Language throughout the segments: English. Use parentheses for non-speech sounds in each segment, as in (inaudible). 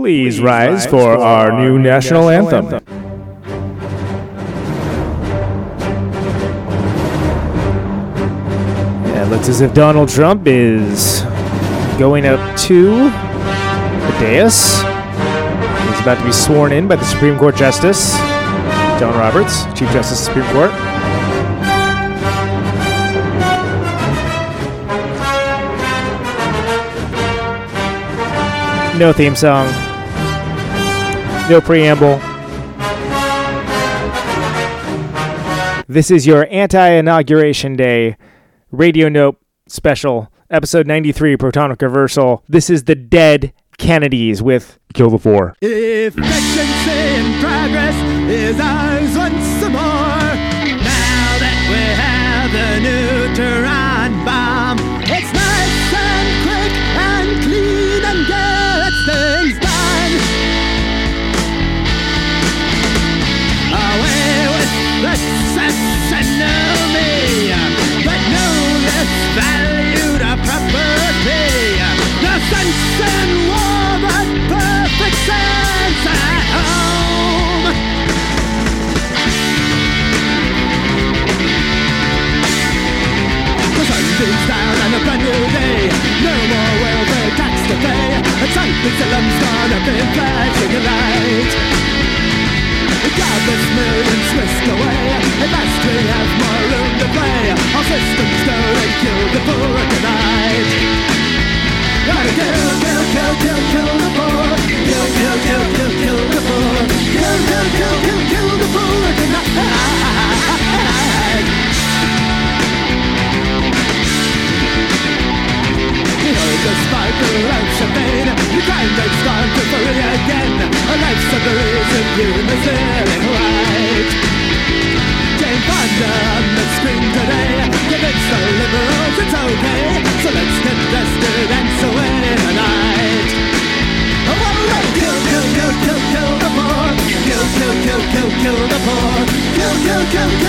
Please, rise, for, our, new national, anthem. anthem. Yeah, it looks as if Donald Trump is going up to the dais. He's about to be sworn in by the Supreme Court Justice, John Roberts, Chief Justice of the Supreme Court. No theme song no preamble. This is your anti inauguration day radio note special, episode 93, protonic reversal. This is the dead Kennedys with Kill the Poor. If The sun's gone up in flashing light. Countless millions whisked away. It must we have more room to play. Our systems go and kill the poor tonight Gotta kill, kill, kill, kill, kill the poor. Kill, kill, kill, kill, kill the poor. Kill, kill, kill, kill, kill the poor tonight can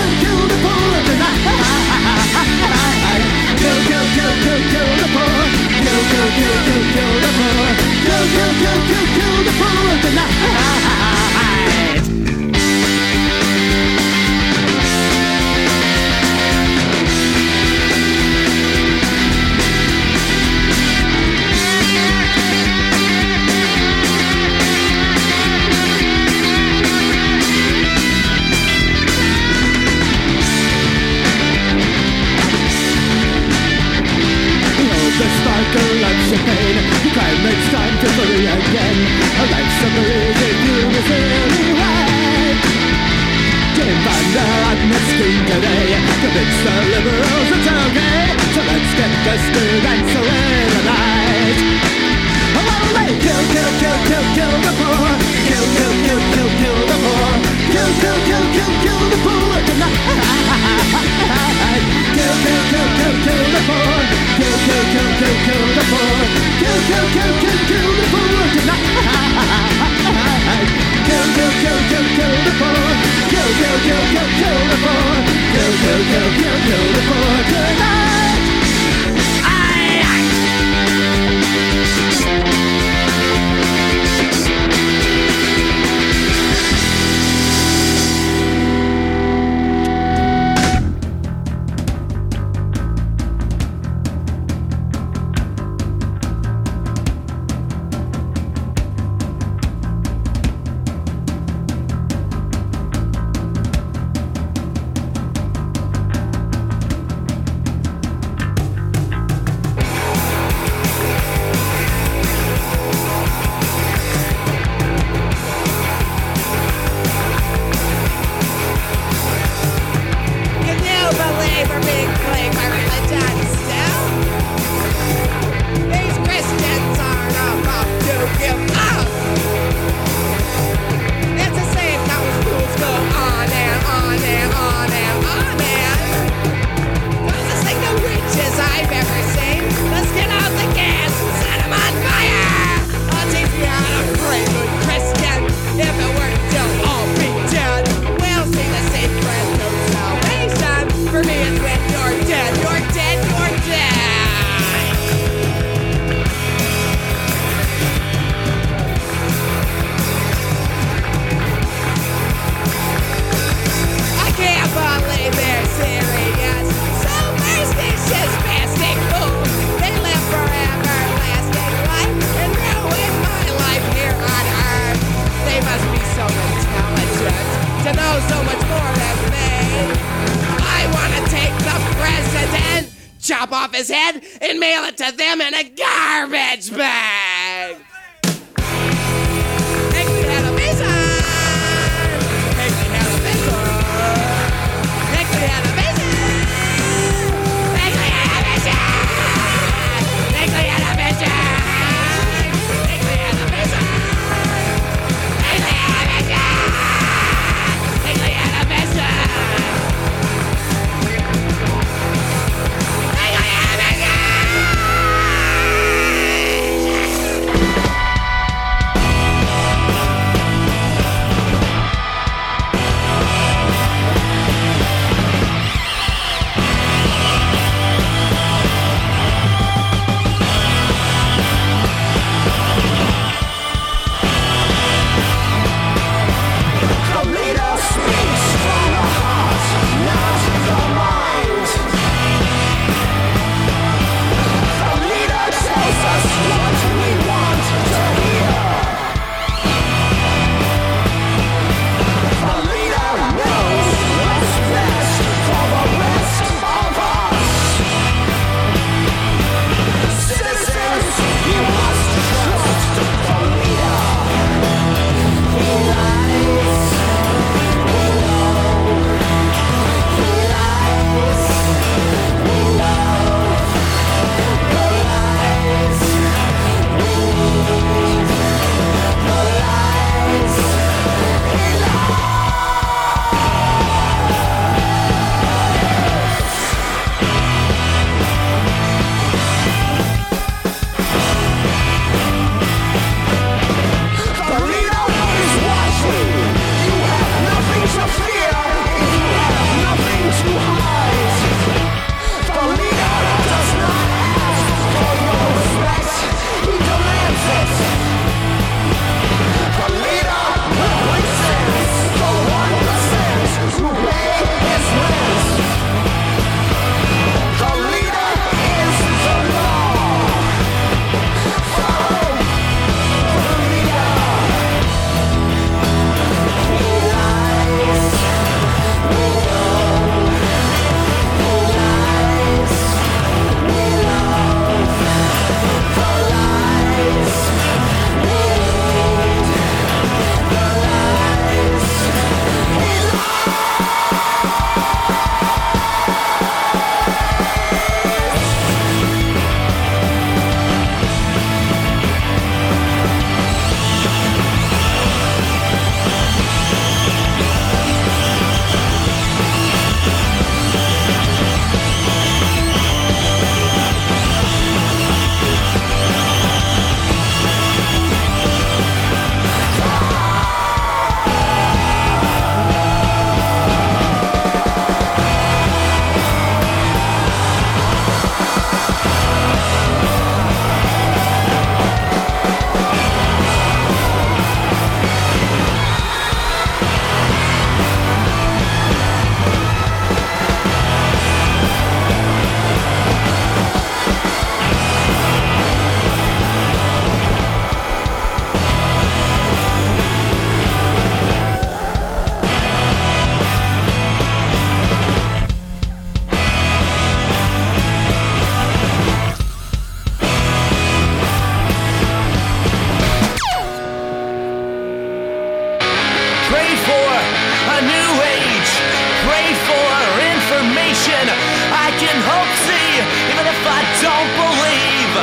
can hope see, even if I don't believe.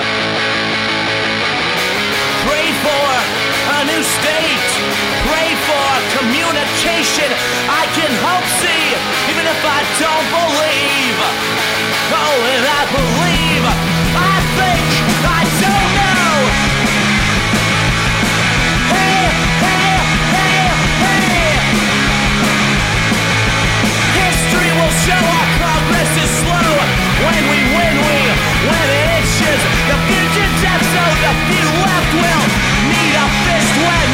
Pray for a new state. Pray for communication. I can hope see, even if I don't believe. Oh, and I believe. I think. I don't know. Hey, hey, hey, hey. History will show our progress is when we win, we win it issues. The future death so the few left will need a fist when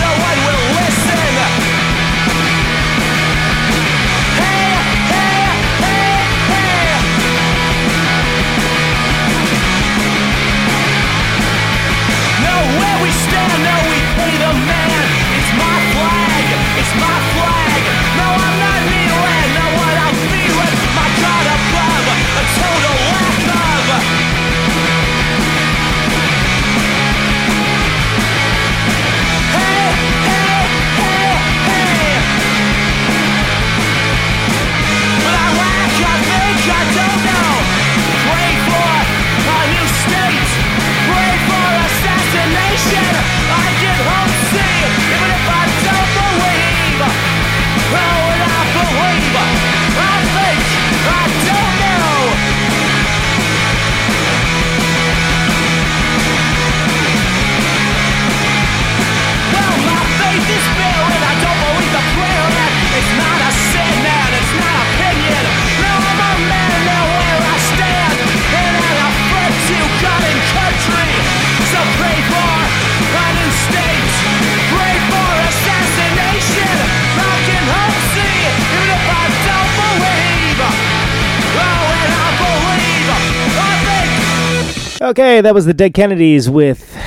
Okay, that was the Dead Kennedys with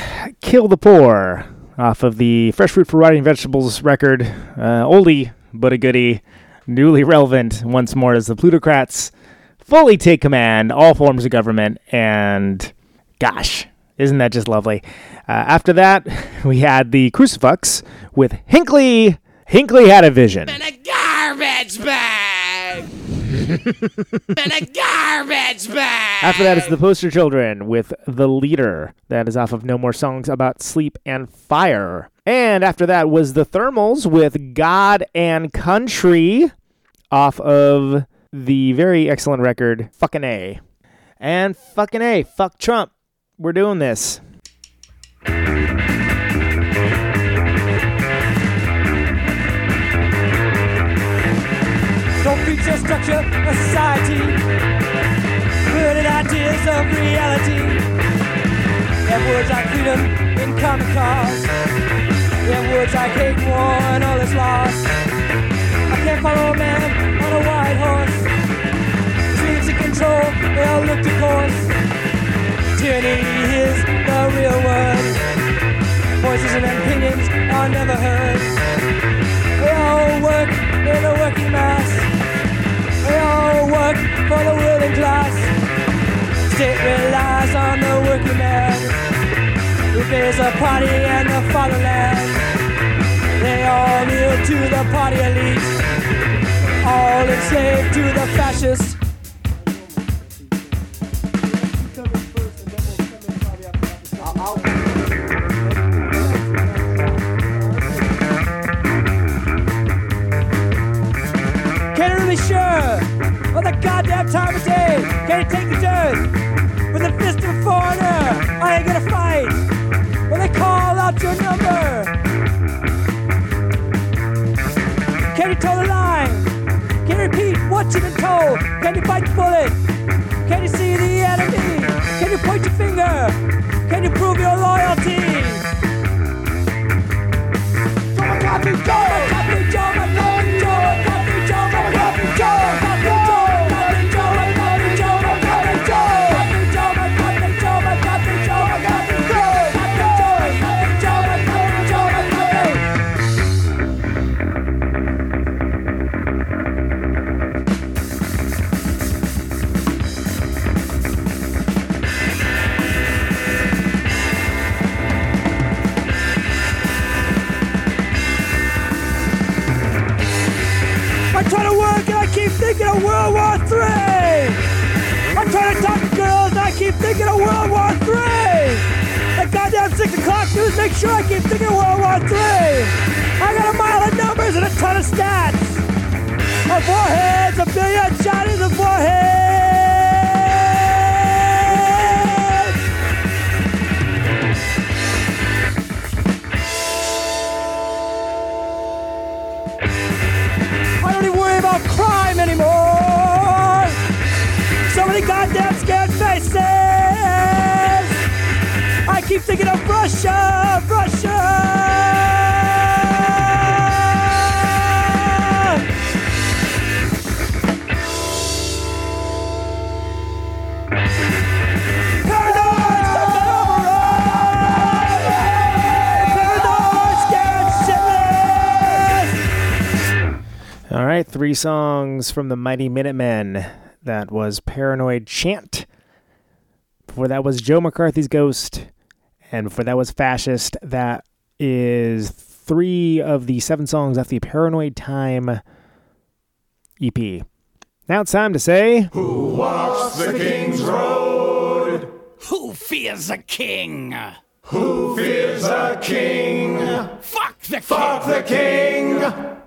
Kill the Poor off of the Fresh Fruit for Rotting Vegetables record. Uh, oldie, but a goodie. Newly relevant once more as the plutocrats fully take command, all forms of government, and gosh, isn't that just lovely? Uh, after that, (laughs) we had the Crucifix with Hinckley. Hinckley had a vision. In a garbage bag. In a garbage bag. After that is the Poster Children with The Leader. That is off of No More Songs About Sleep and Fire. And after that was the Thermals with God and Country off of the very excellent record Fucking A. And fucking A, fuck Trump. We're doing this. Don't structure of society. Burning ideas of reality. Them words like freedom in comic cars. Them words like hate, war, and all is lost. I can't follow a man on a white horse. Dreams in control, they all look to course. Tyranny is the real word. Voices and opinions are never heard. They all work in a working mass. Work for the ruling class. State relies on the working man. If there's a party and the fatherland, they all kneel to the party elite. All enslaved to the fascists. Goddamn time of day. Can you take the dirt with a fist of a foreigner? I ain't gonna fight when they call out your number. Can you toe the line? Can you repeat what you've been told? Can you bite the bullet? Can you see the enemy? Can you point your finger? Can you prove your loyalty? Sure I keep thinking World War III. I got a mile of numbers and a ton of stats. Of warheads, a billion shotties of warheads. I don't even worry about crime anymore. So many goddamn scared faces. I keep thinking of Russia. Three songs from the Mighty Minutemen. That was Paranoid Chant. Before that was Joe McCarthy's Ghost. And before that was Fascist. That is three of the seven songs off the Paranoid Time EP. Now it's time to say. Who walks the King's Road? Who fears a king? Who fears a king? Fuck the king! Fuck the king!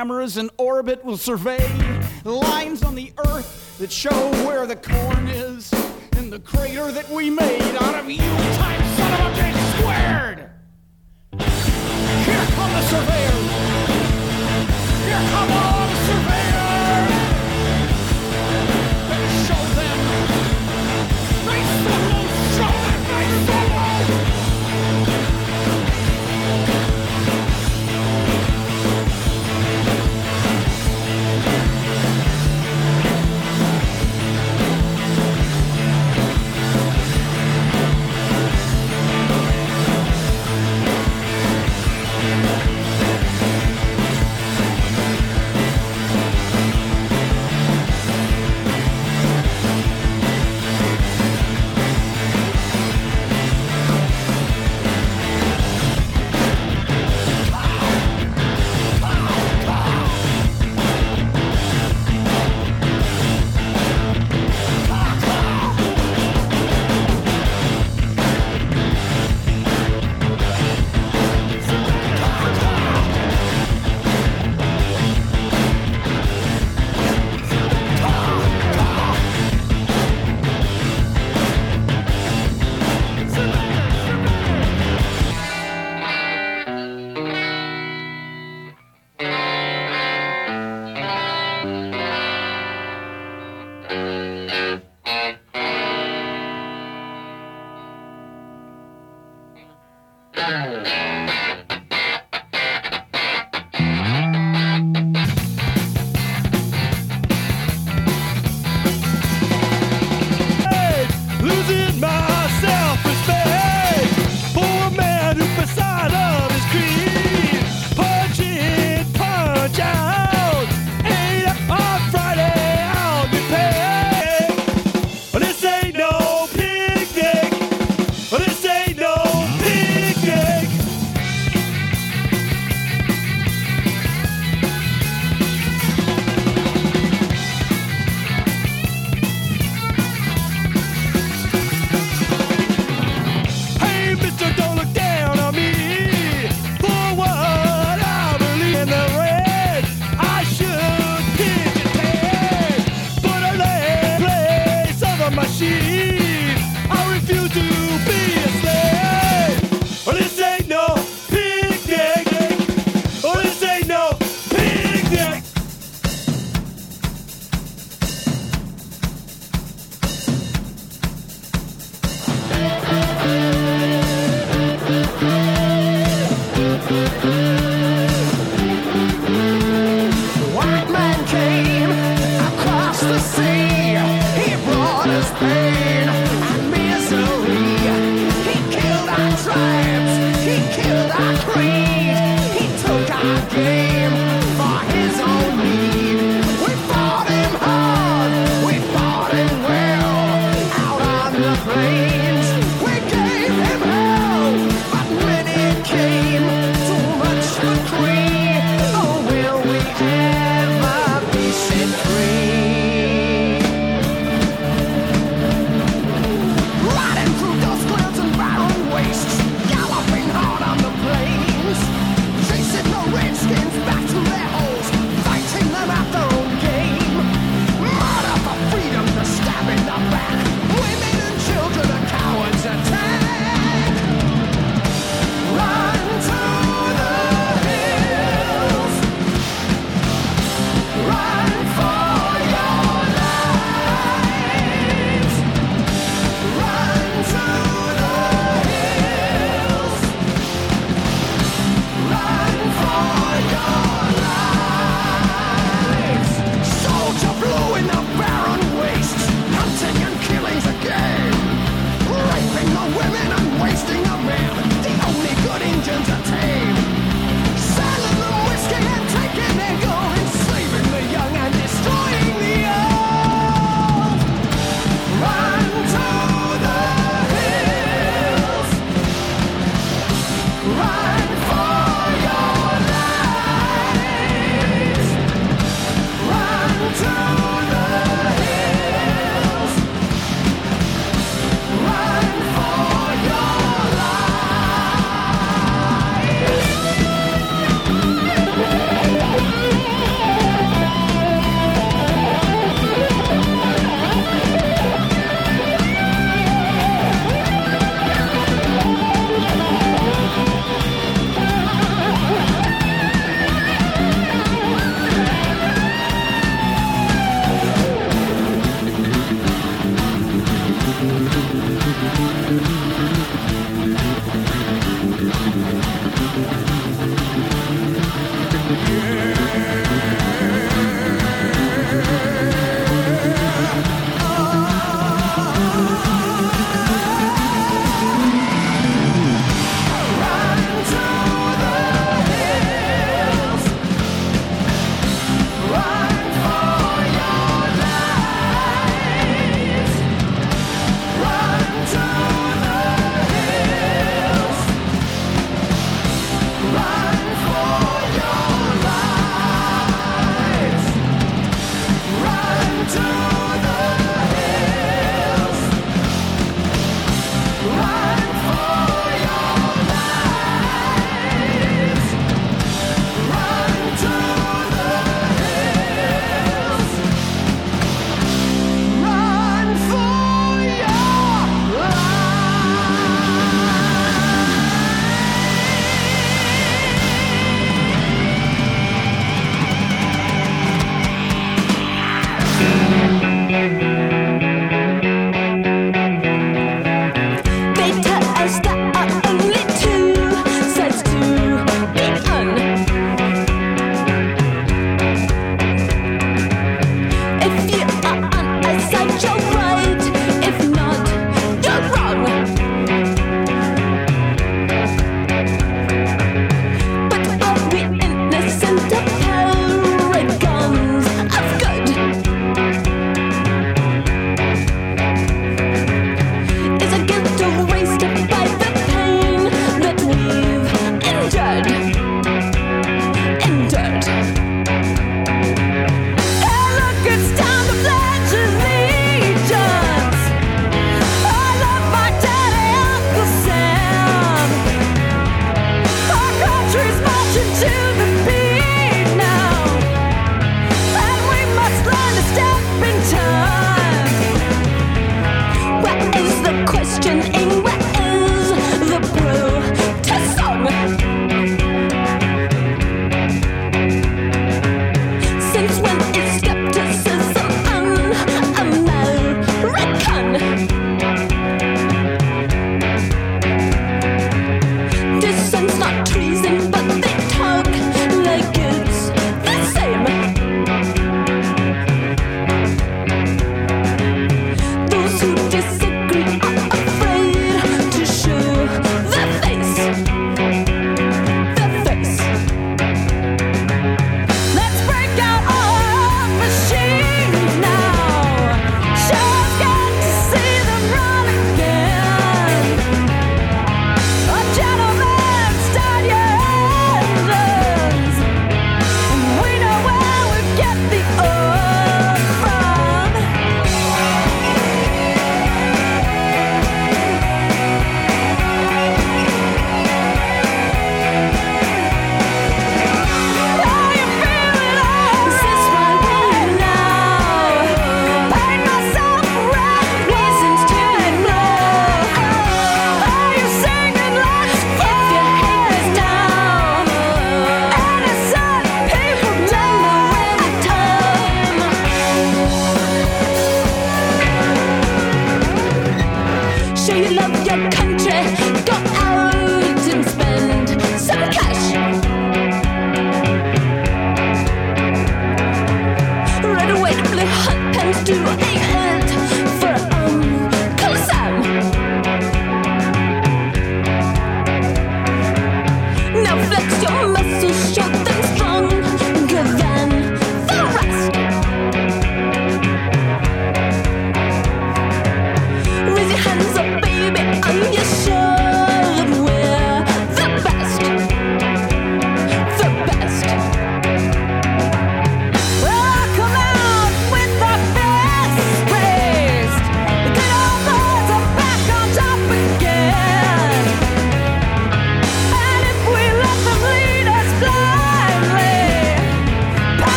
Cameras in orbit will survey the lines on the earth that show where the corn is in the crater that we made out of you times son of a bitch squared. Here come the surveyors. Here come all I prayed. He took our dreams.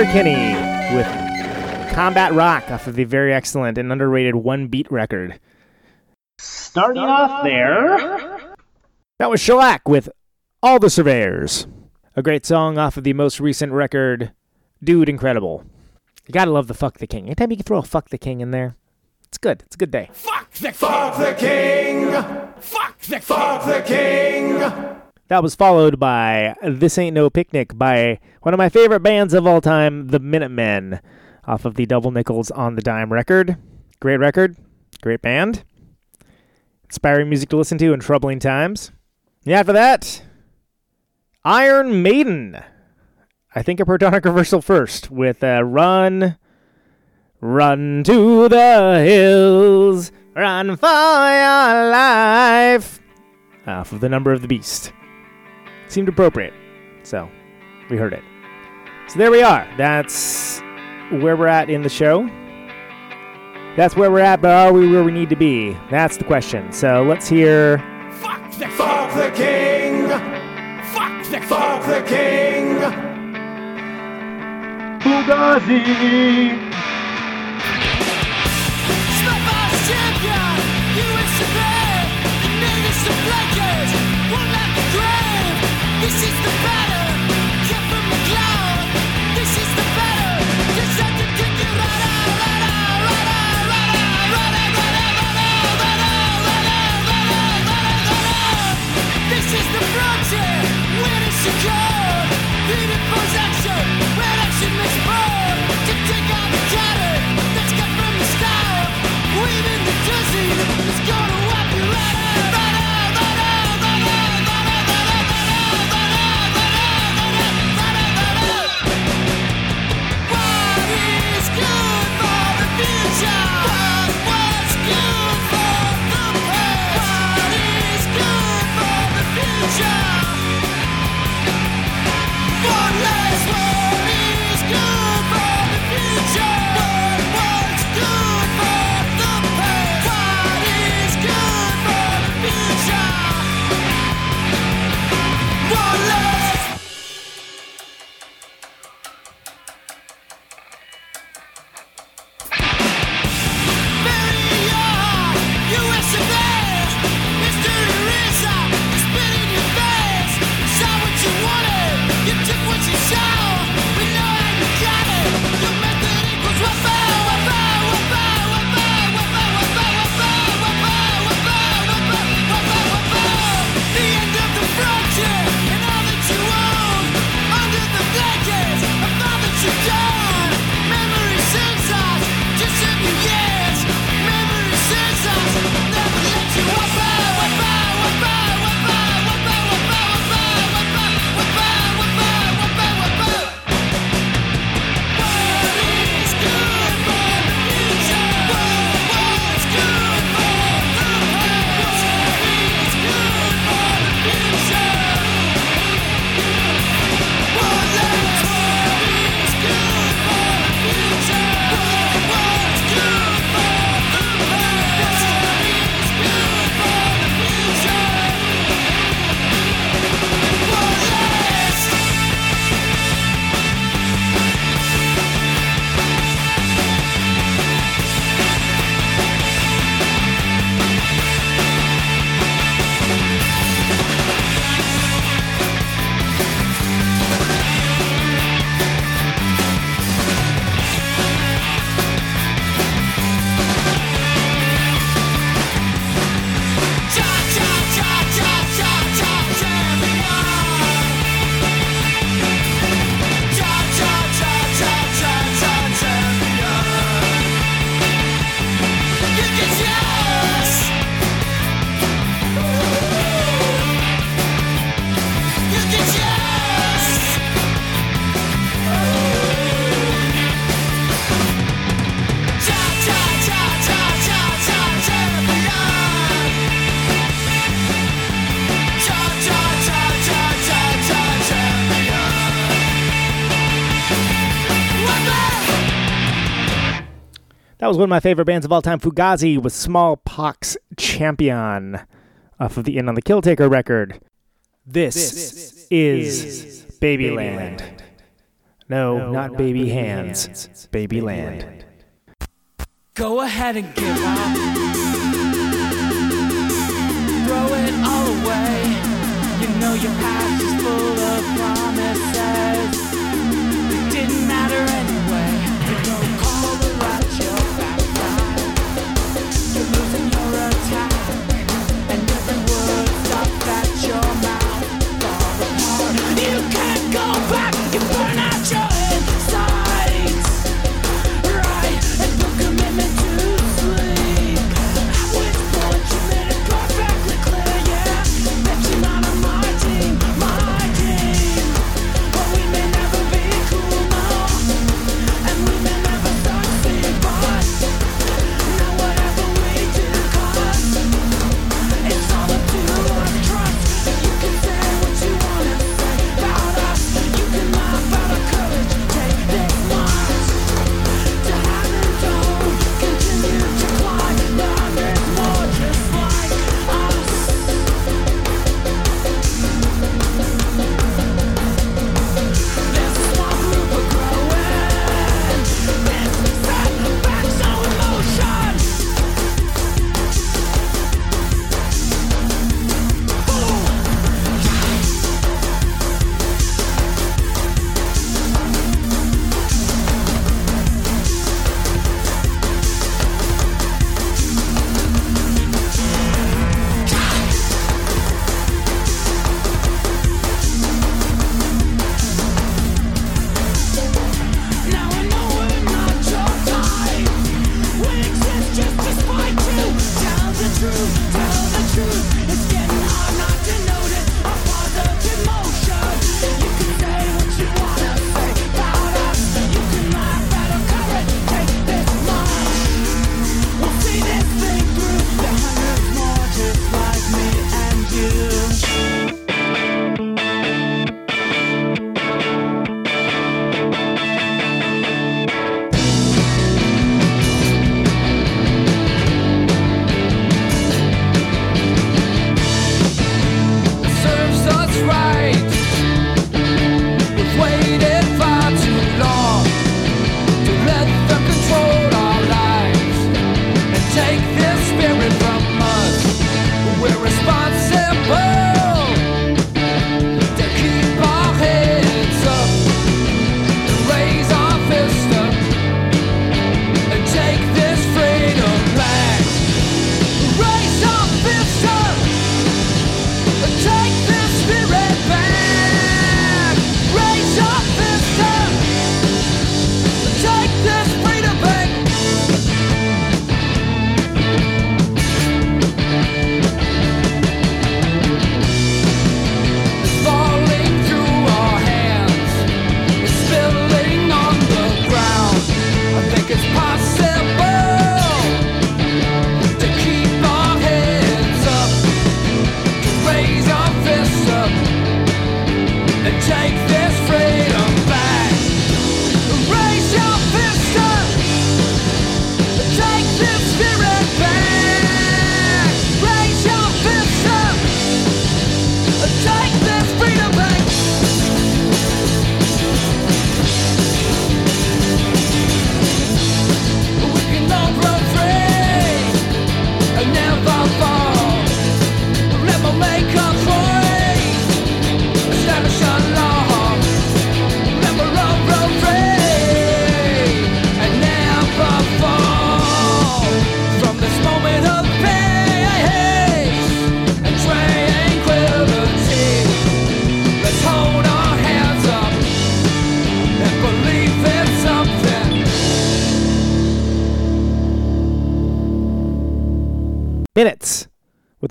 It's Sleater-Kinney with Combat Rock off of the very excellent and underrated One Beat record. Starting off there. That was Shellac with All the Surveyors. A great song off of the most recent record, Dude Incredible. You gotta love the Fuck the King. Anytime you can throw a Fuck the King in there, it's good. It's a good day. Fuck the Fuck the king! Fuck the Fuck the king! That was followed by This Ain't No Picnic by one of my favorite bands of all time, the Minutemen, off of the Double Nickels on the Dime record. Great record, great band. Inspiring music to listen to in troubling times. Yeah, after that, Iron Maiden. I think a protonic reversal first with uh, Run, Run to the Hills, Run for Your Life, off of the Number of the Beast seemed appropriate. So we heard it. So there we are. That's where we're at in the show. That's where we're at, but are we where we need to be? That's the question. So let's hear. Fuck the Fuck the king! Fuck the Fuck the king! Fugazi. This is was one of my favorite bands of all time, Fugazi, with Smallpox Champion off of the In on the Kill Taker record. This, this is, is Babyland. No, no, not, baby, baby hands. hands. Babyland. Baby Go ahead and give up.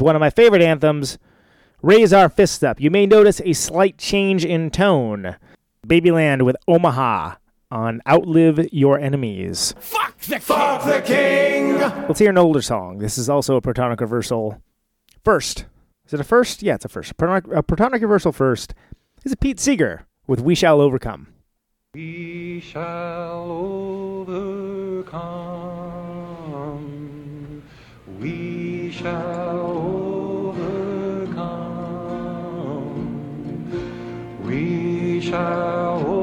one of my favorite anthems, Raise Our Fists Up. You may notice a slight change in tone. Babyland with Omaha on Outlive Your Enemies. Fuck the, Fuck the king! Let's hear an older song. This is also a protonic reversal first. Is it a first? Yeah, it's a first. Protonic, a protonic reversal first is a Pete Seeger with We Shall Overcome. We shall overcome. We shall Child.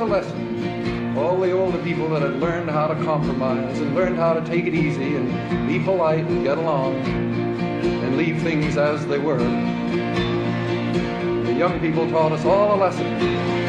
a lesson. All the older people that had learned how to compromise and learned how to take it easy and be polite and get along and leave things as they were. The young people taught us all a lesson.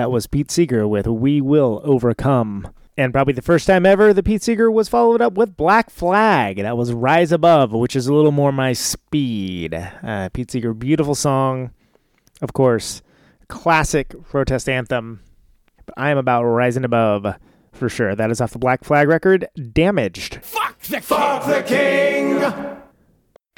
That was Pete Seeger with We Will Overcome. And probably the first time ever that Pete Seeger was followed up with Black Flag. That was Rise Above, which is a little more my speed. Uh, Pete Seeger, beautiful song. Of course, classic protest anthem. But I am about rising above for sure. That is off the Black Flag record, Damaged. Fuck the king! Fuck the king!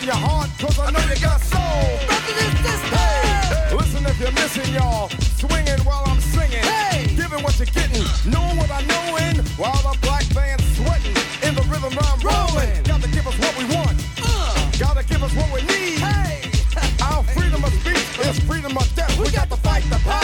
in your heart, cause I know you got soul. Hey, listen if you're missing, y'all. Swinging while I'm singing. Hey, giving what you're getting. Knowing what I'm knowing. while the black band's sweating. In the rhythm I'm rolling. Gotta give us what we want. Uh, Gotta give us what we need. Hey. (laughs) Our freedom of speech is freedom of death. We, we got, got to fight the power.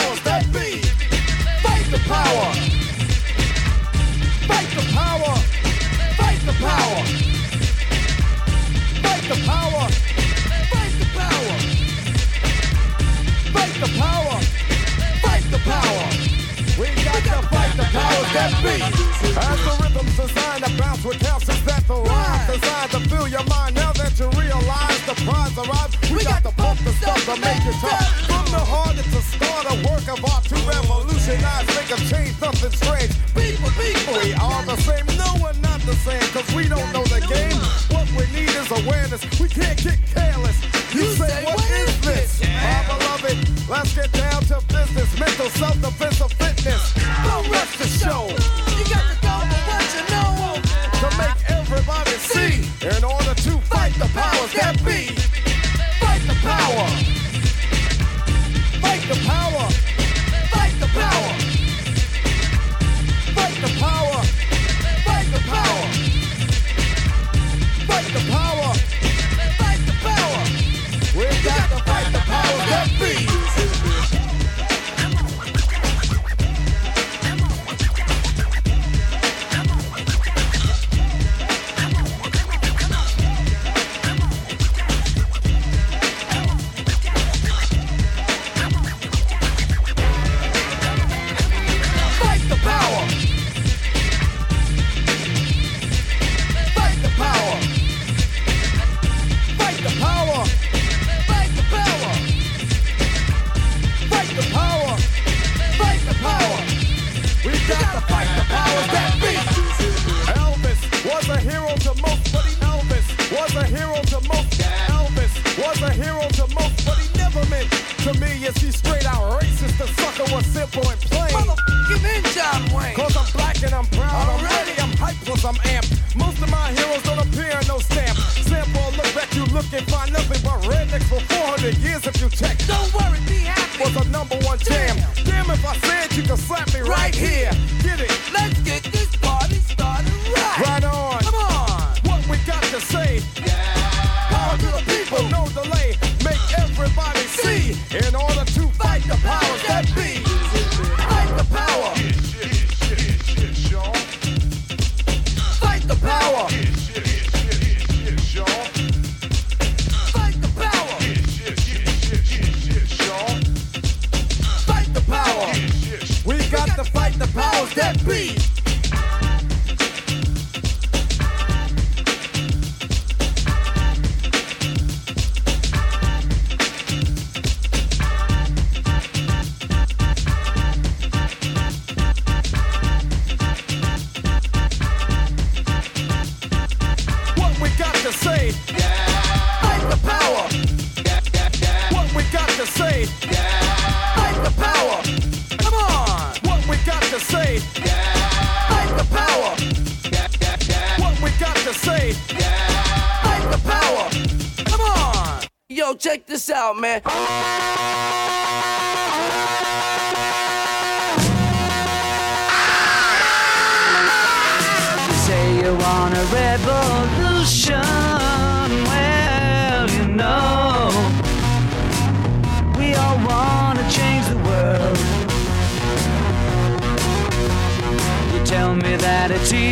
exercice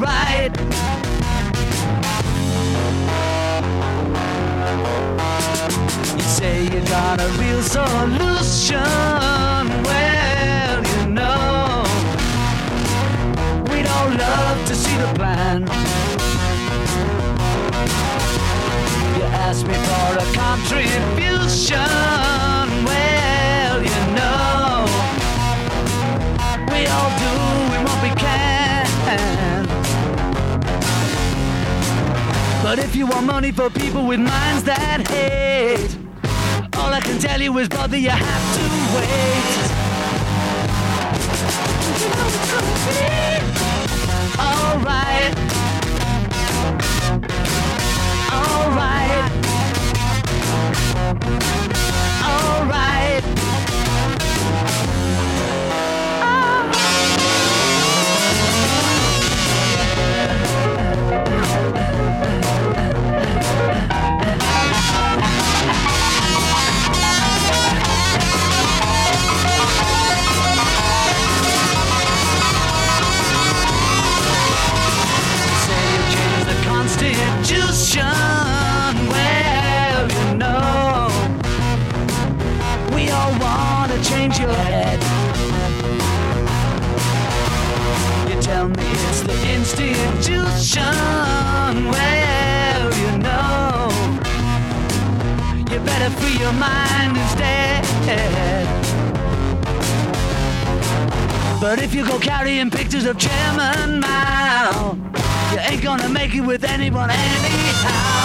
right. You say you got a real solution. Well, you know, we don't love to see the plan. You ask me for a contribution. But if you want money for people with minds that hate, all I can tell you is, brother, you have to wait. Alright. But if you go carrying pictures of Chairman Mao, you ain't gonna make it with anyone anyhow.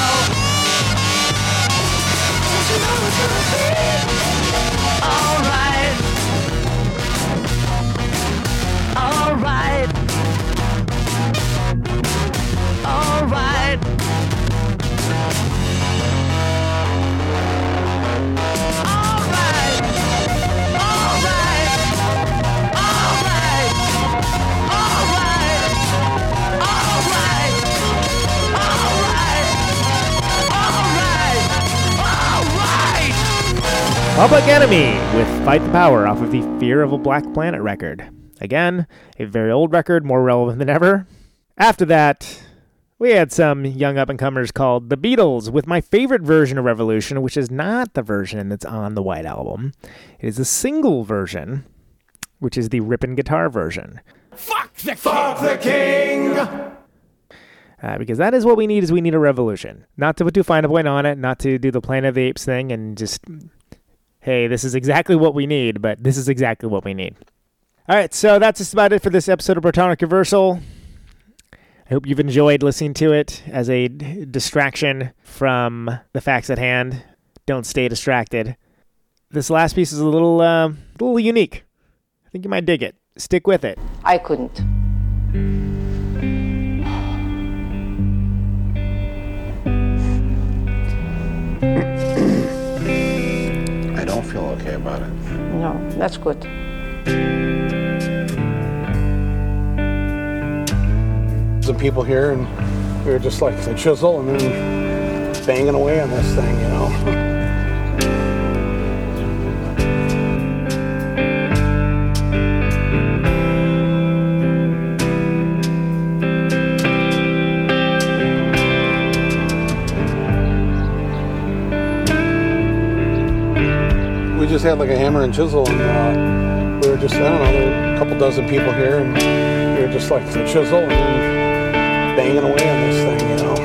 Public Enemy with Fight the Power off of the Fear of a Black Planet record. Again, a very old record, more relevant than ever. After that, we had some young up and comers called The Beatles with my favorite version of Revolution, which is not the version that's on the White Album. It is a single version, which is the rippin' guitar version. Fuck the Fuck the king! Uh, because that is what we need is we need a revolution not to put too fine a point on it not to do the planet of the apes thing and just hey, this is exactly what we need, but this is exactly what we need. All right, so that's just about it for this episode of Protonic Reversal. I hope you've enjoyed listening to it as a distraction from the facts at hand. Don't stay distracted. This last piece is a little, uh, little unique. I think you might dig it. Stick with it. I couldn't. Feel okay about it. No, that's good. Some people here, and we were just like the chisel, and then banging away on this thing, you know. Had like a hammer and chisel, and uh, we were just I don't know, there were a couple dozen people here, and we were just like the chisel, and banging away on this thing, you know.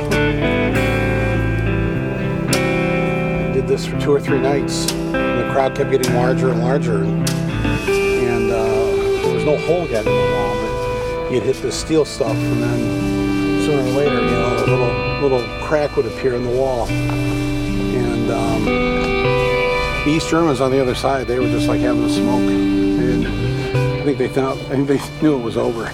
Did this for two or three nights, and the crowd kept getting larger and larger, and, uh, there was no hole yet in the wall, but you'd hit this steel stuff, and then sooner or later, you know, a little little crack would appear in the wall, East Germans on the other side, they were just like having a smoke. And I think they thought, I think they knew it was over.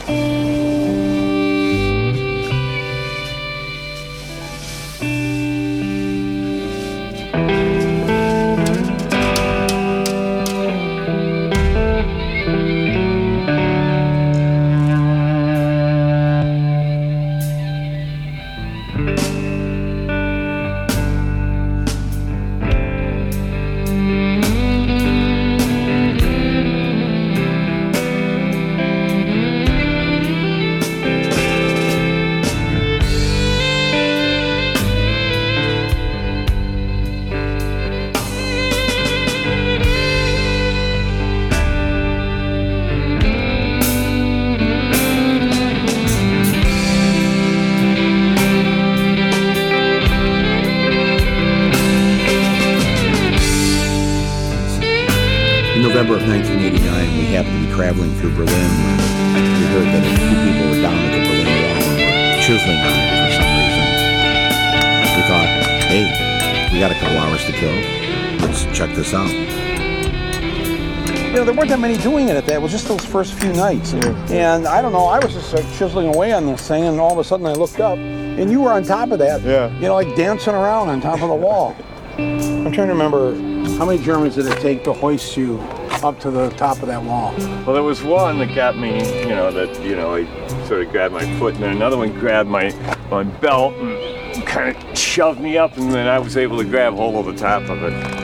This out. You know, there weren't that many doing it at that. It was just those first few nights. And I don't know, I was just like chiseling away on this thing, and all of a sudden I looked up, and you were on top of that. Yeah. You know, like dancing around on top of the wall. I'm trying to remember how many Germans did it take to hoist you up to the top of that wall? Well, there was one that got me, you know, that, you know, I sort of grabbed my foot, and then another one grabbed my, my belt and kind of shoved me up, and then I was able to grab hold of the top of it.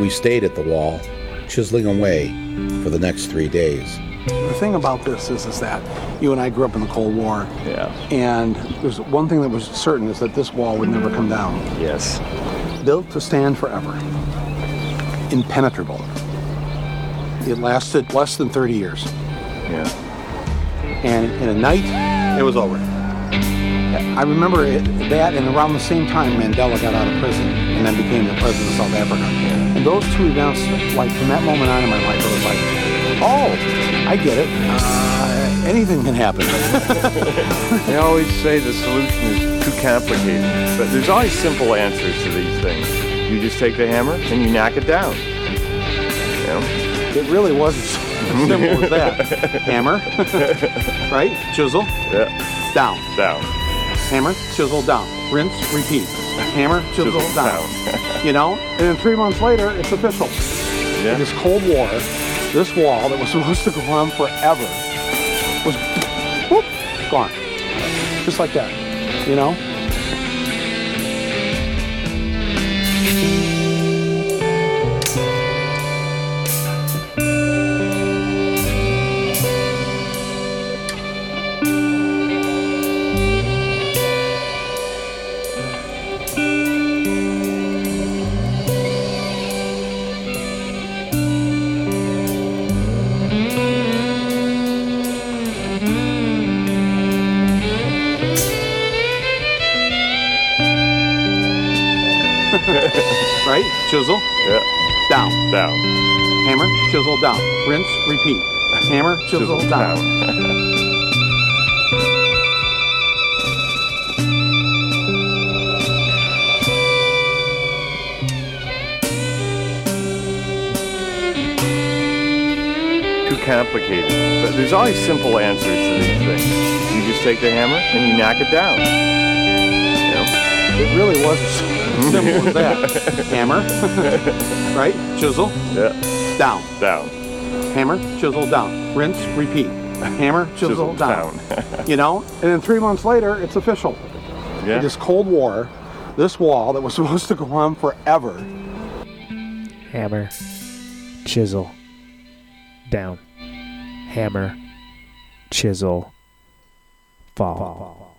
We stayed at the wall, chiseling away for the next three days. The thing about this is, is that you and I grew up in the Cold War. Yeah. And there's one thing that was certain is that this wall would never come down. Yes. Built to stand forever. Impenetrable. It lasted less than 30 years. Yeah. And in a night, it was over. I remember it, that, and around the same time, Mandela got out of prison and then became the president of South Africa. Those two events, like from that moment on in my life, I was like, oh, I get it. Uh, anything can happen. (laughs) They always say the solution is too complicated, but there's always simple answers to these things. You just take the hammer and you knock it down. You know? It really was as (laughs) simple as that. Hammer, (laughs) right? Chisel, Yeah. down. Down. Hammer, chisel, down. Rinse, repeat. Hammer, chisel, Chisel, down. you know? And then three months later, it's official. Yeah. This Cold War, this wall that was supposed to go on forever was whoop, gone. Just like that. You know? Hammer, chisel, down. Rinse, repeat. Hammer, chisel, Chisel, down. (laughs) Too complicated. But there's always simple answers to these things. You just take the hammer and you knock it down. You know? It really was as (laughs) simple as that. (laughs) Hammer, right? Chisel, Yeah. Down. Down. Hammer, chisel, down. Rinse, repeat. Hammer, (laughs) chisel, Chisel, down. (laughs) you know? And then three months later, it's official. Yeah. This Cold War, this wall that was (laughs) supposed to go on forever, Hammer, chisel, down. Hammer, chisel, fall.